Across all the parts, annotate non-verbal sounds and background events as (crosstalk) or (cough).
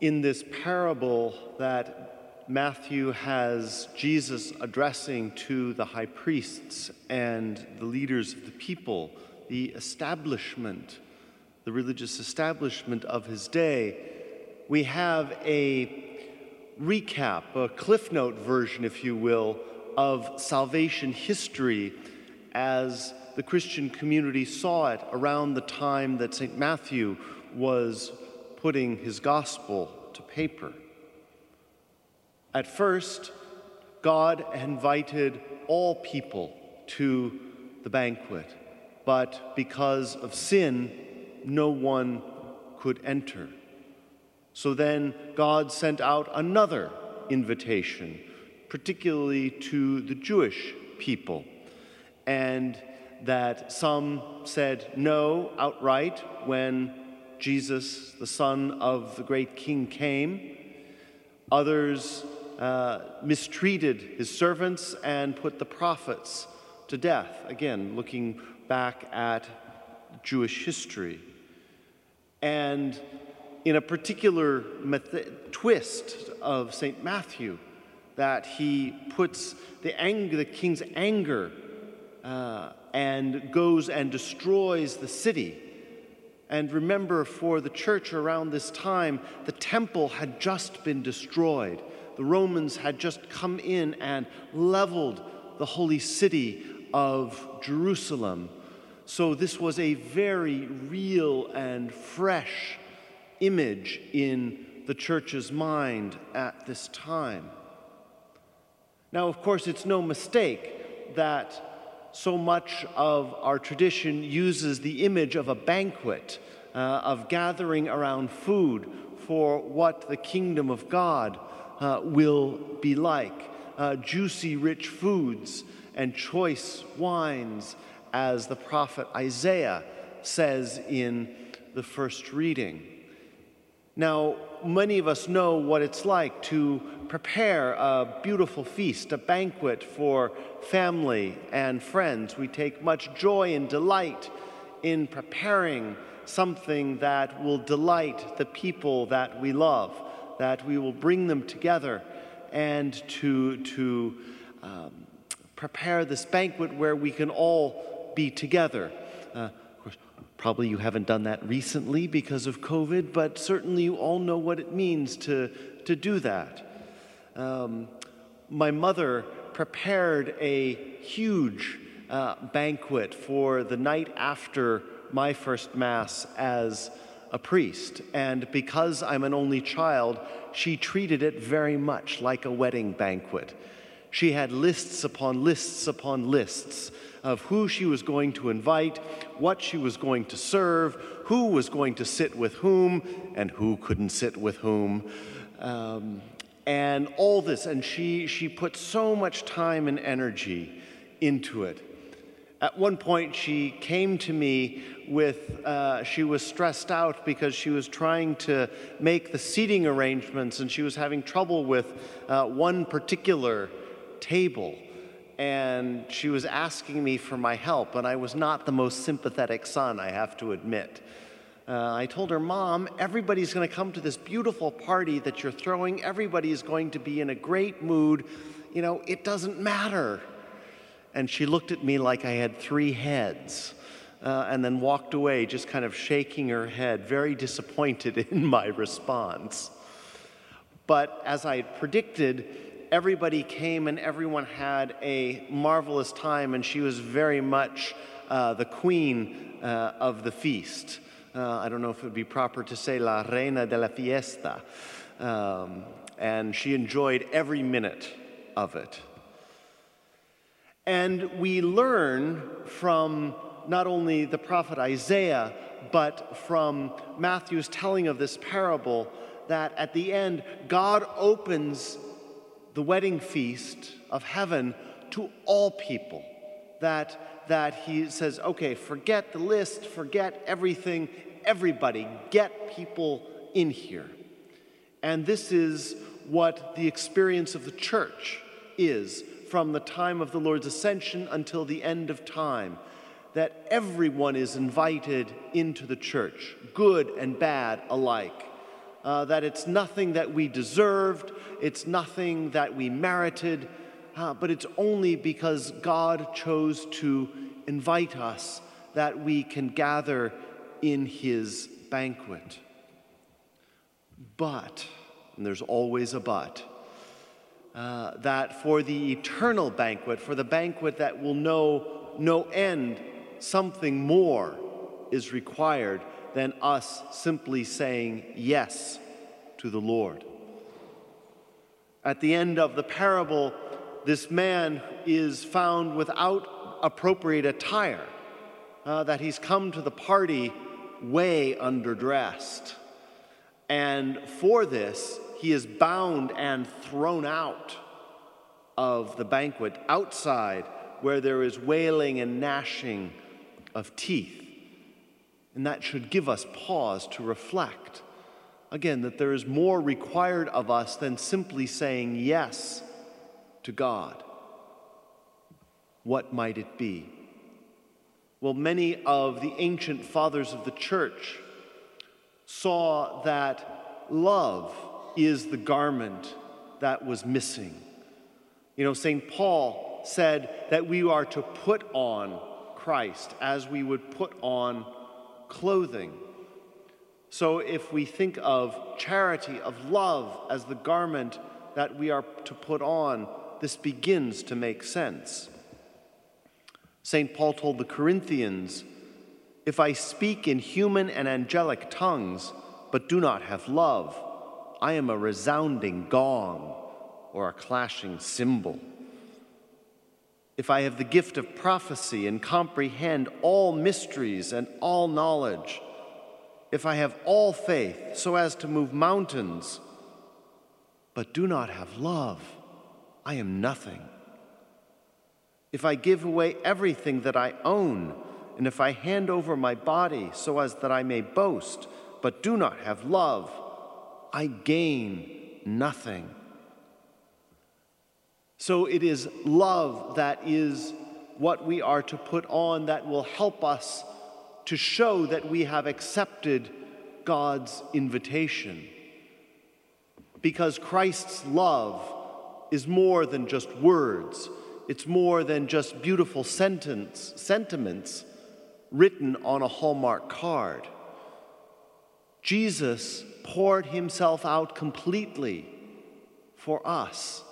in this parable that Matthew has Jesus addressing to the high priests and the leaders of the people, the establishment, the religious establishment of his day, we have a recap, a cliff note version, if you will, of salvation history as the Christian community saw it around the time that St. Matthew was putting his gospel to paper. At first, God invited all people to the banquet, but because of sin, no one could enter. So then God sent out another invitation, particularly to the Jewish people, and that some said no outright when Jesus, the son of the great king, came. Others uh, mistreated his servants and put the prophets to death. Again, looking back at Jewish history. And in a particular method, twist of St. Matthew, that he puts the, the king's anger uh, and goes and destroys the city and remember, for the church around this time, the temple had just been destroyed. The Romans had just come in and leveled the holy city of Jerusalem. So, this was a very real and fresh image in the church's mind at this time. Now, of course, it's no mistake that so much of our tradition uses the image of a banquet, uh, of gathering around food for what the kingdom of God uh, will be like uh, juicy, rich foods and choice wines, as the prophet Isaiah says in the first reading. Now, many of us know what it's like to prepare a beautiful feast, a banquet for family and friends. We take much joy and delight in preparing something that will delight the people that we love, that we will bring them together and to, to um, prepare this banquet where we can all be together. Uh, Probably you haven't done that recently because of COVID, but certainly you all know what it means to, to do that. Um, my mother prepared a huge uh, banquet for the night after my first Mass as a priest. And because I'm an only child, she treated it very much like a wedding banquet. She had lists upon lists upon lists of who she was going to invite, what she was going to serve, who was going to sit with whom, and who couldn't sit with whom. Um, and all this, and she, she put so much time and energy into it. At one point, she came to me with, uh, she was stressed out because she was trying to make the seating arrangements and she was having trouble with uh, one particular table and she was asking me for my help, and I was not the most sympathetic son, I have to admit. Uh, I told her, Mom, everybody's going to come to this beautiful party that you're throwing. Everybody is going to be in a great mood. You know, it doesn't matter. And she looked at me like I had three heads. Uh, and then walked away, just kind of shaking her head, very disappointed (laughs) in my response. But as I predicted, everybody came and everyone had a marvelous time, and she was very much uh, the queen uh, of the feast. Uh, I don't know if it would be proper to say la reina de la fiesta. Um, and she enjoyed every minute of it. And we learn from not only the prophet Isaiah, but from Matthew's telling of this parable that at the end, God opens the wedding feast of heaven to all people. That, that he says, okay, forget the list, forget everything, everybody, get people in here. And this is what the experience of the church is from the time of the Lord's ascension until the end of time. That everyone is invited into the church, good and bad alike. Uh, that it's nothing that we deserved, it's nothing that we merited, uh, but it's only because God chose to invite us that we can gather in His banquet. But, and there's always a but, uh, that for the eternal banquet, for the banquet that will know no end, something more is required than us simply saying yes to the Lord. At the end of the parable, this man is found without appropriate attire, uh, that he's come to the party way underdressed. And for this, he is bound and thrown out of the banquet outside where there is wailing and gnashing of teeth. And that should give us pause to reflect. Again, that there is more required of us than simply saying yes to God. What might it be? Well, many of the ancient fathers of the church saw that love is the garment that was missing. You know, St. Paul said that we are to put on Christ as we would put on clothing. So if we think of charity, of love as the garment that we are to put on, this begins to make sense. St. Paul told the Corinthians, If I speak in human and angelic tongues, but do not have love, I am a resounding gong or a clashing cymbal. If I have the gift of prophecy and comprehend all mysteries and all knowledge, if I have all faith so as to move mountains, but do not have love, I am nothing. If I give away everything that I own, and if I hand over my body so as that I may boast, but do not have love, I gain nothing. So it is love that is what we are to put on that will help us to show that we have accepted God's invitation. Because Christ's love is more than just words, it's more than just beautiful sentence, sentiments written on a Hallmark card. Jesus poured himself out completely for us.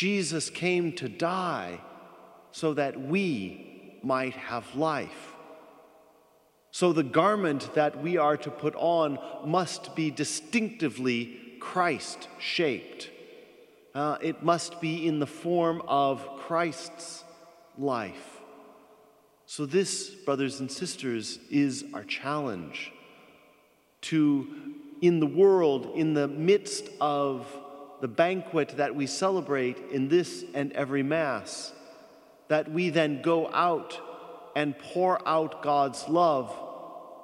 Jesus came to die so that we might have life. So the garment that we are to put on must be distinctively Christ shaped. Uh, it must be in the form of Christ's life. So, this, brothers and sisters, is our challenge to, in the world, in the midst of the banquet that we celebrate in this and every Mass, that we then go out and pour out God's love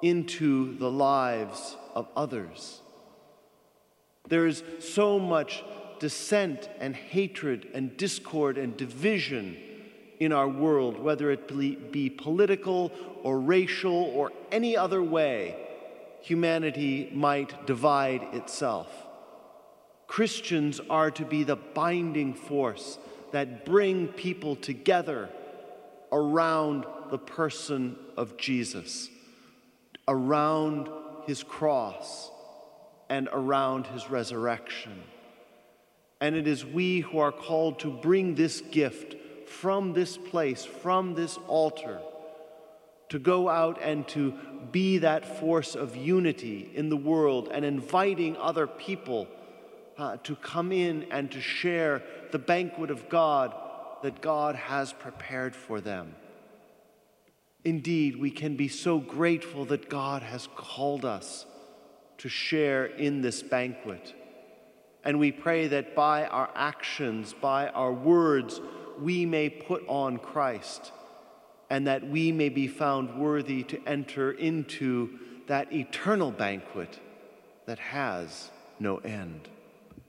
into the lives of others. There is so much dissent and hatred and discord and division in our world, whether it be political or racial or any other way humanity might divide itself. Christians are to be the binding force that bring people together around the person of Jesus, around his cross, and around his resurrection. And it is we who are called to bring this gift from this place, from this altar, to go out and to be that force of unity in the world and inviting other people uh, to come in and to share the banquet of God that God has prepared for them. Indeed, we can be so grateful that God has called us to share in this banquet. And we pray that by our actions, by our words, we may put on Christ and that we may be found worthy to enter into that eternal banquet that has no end.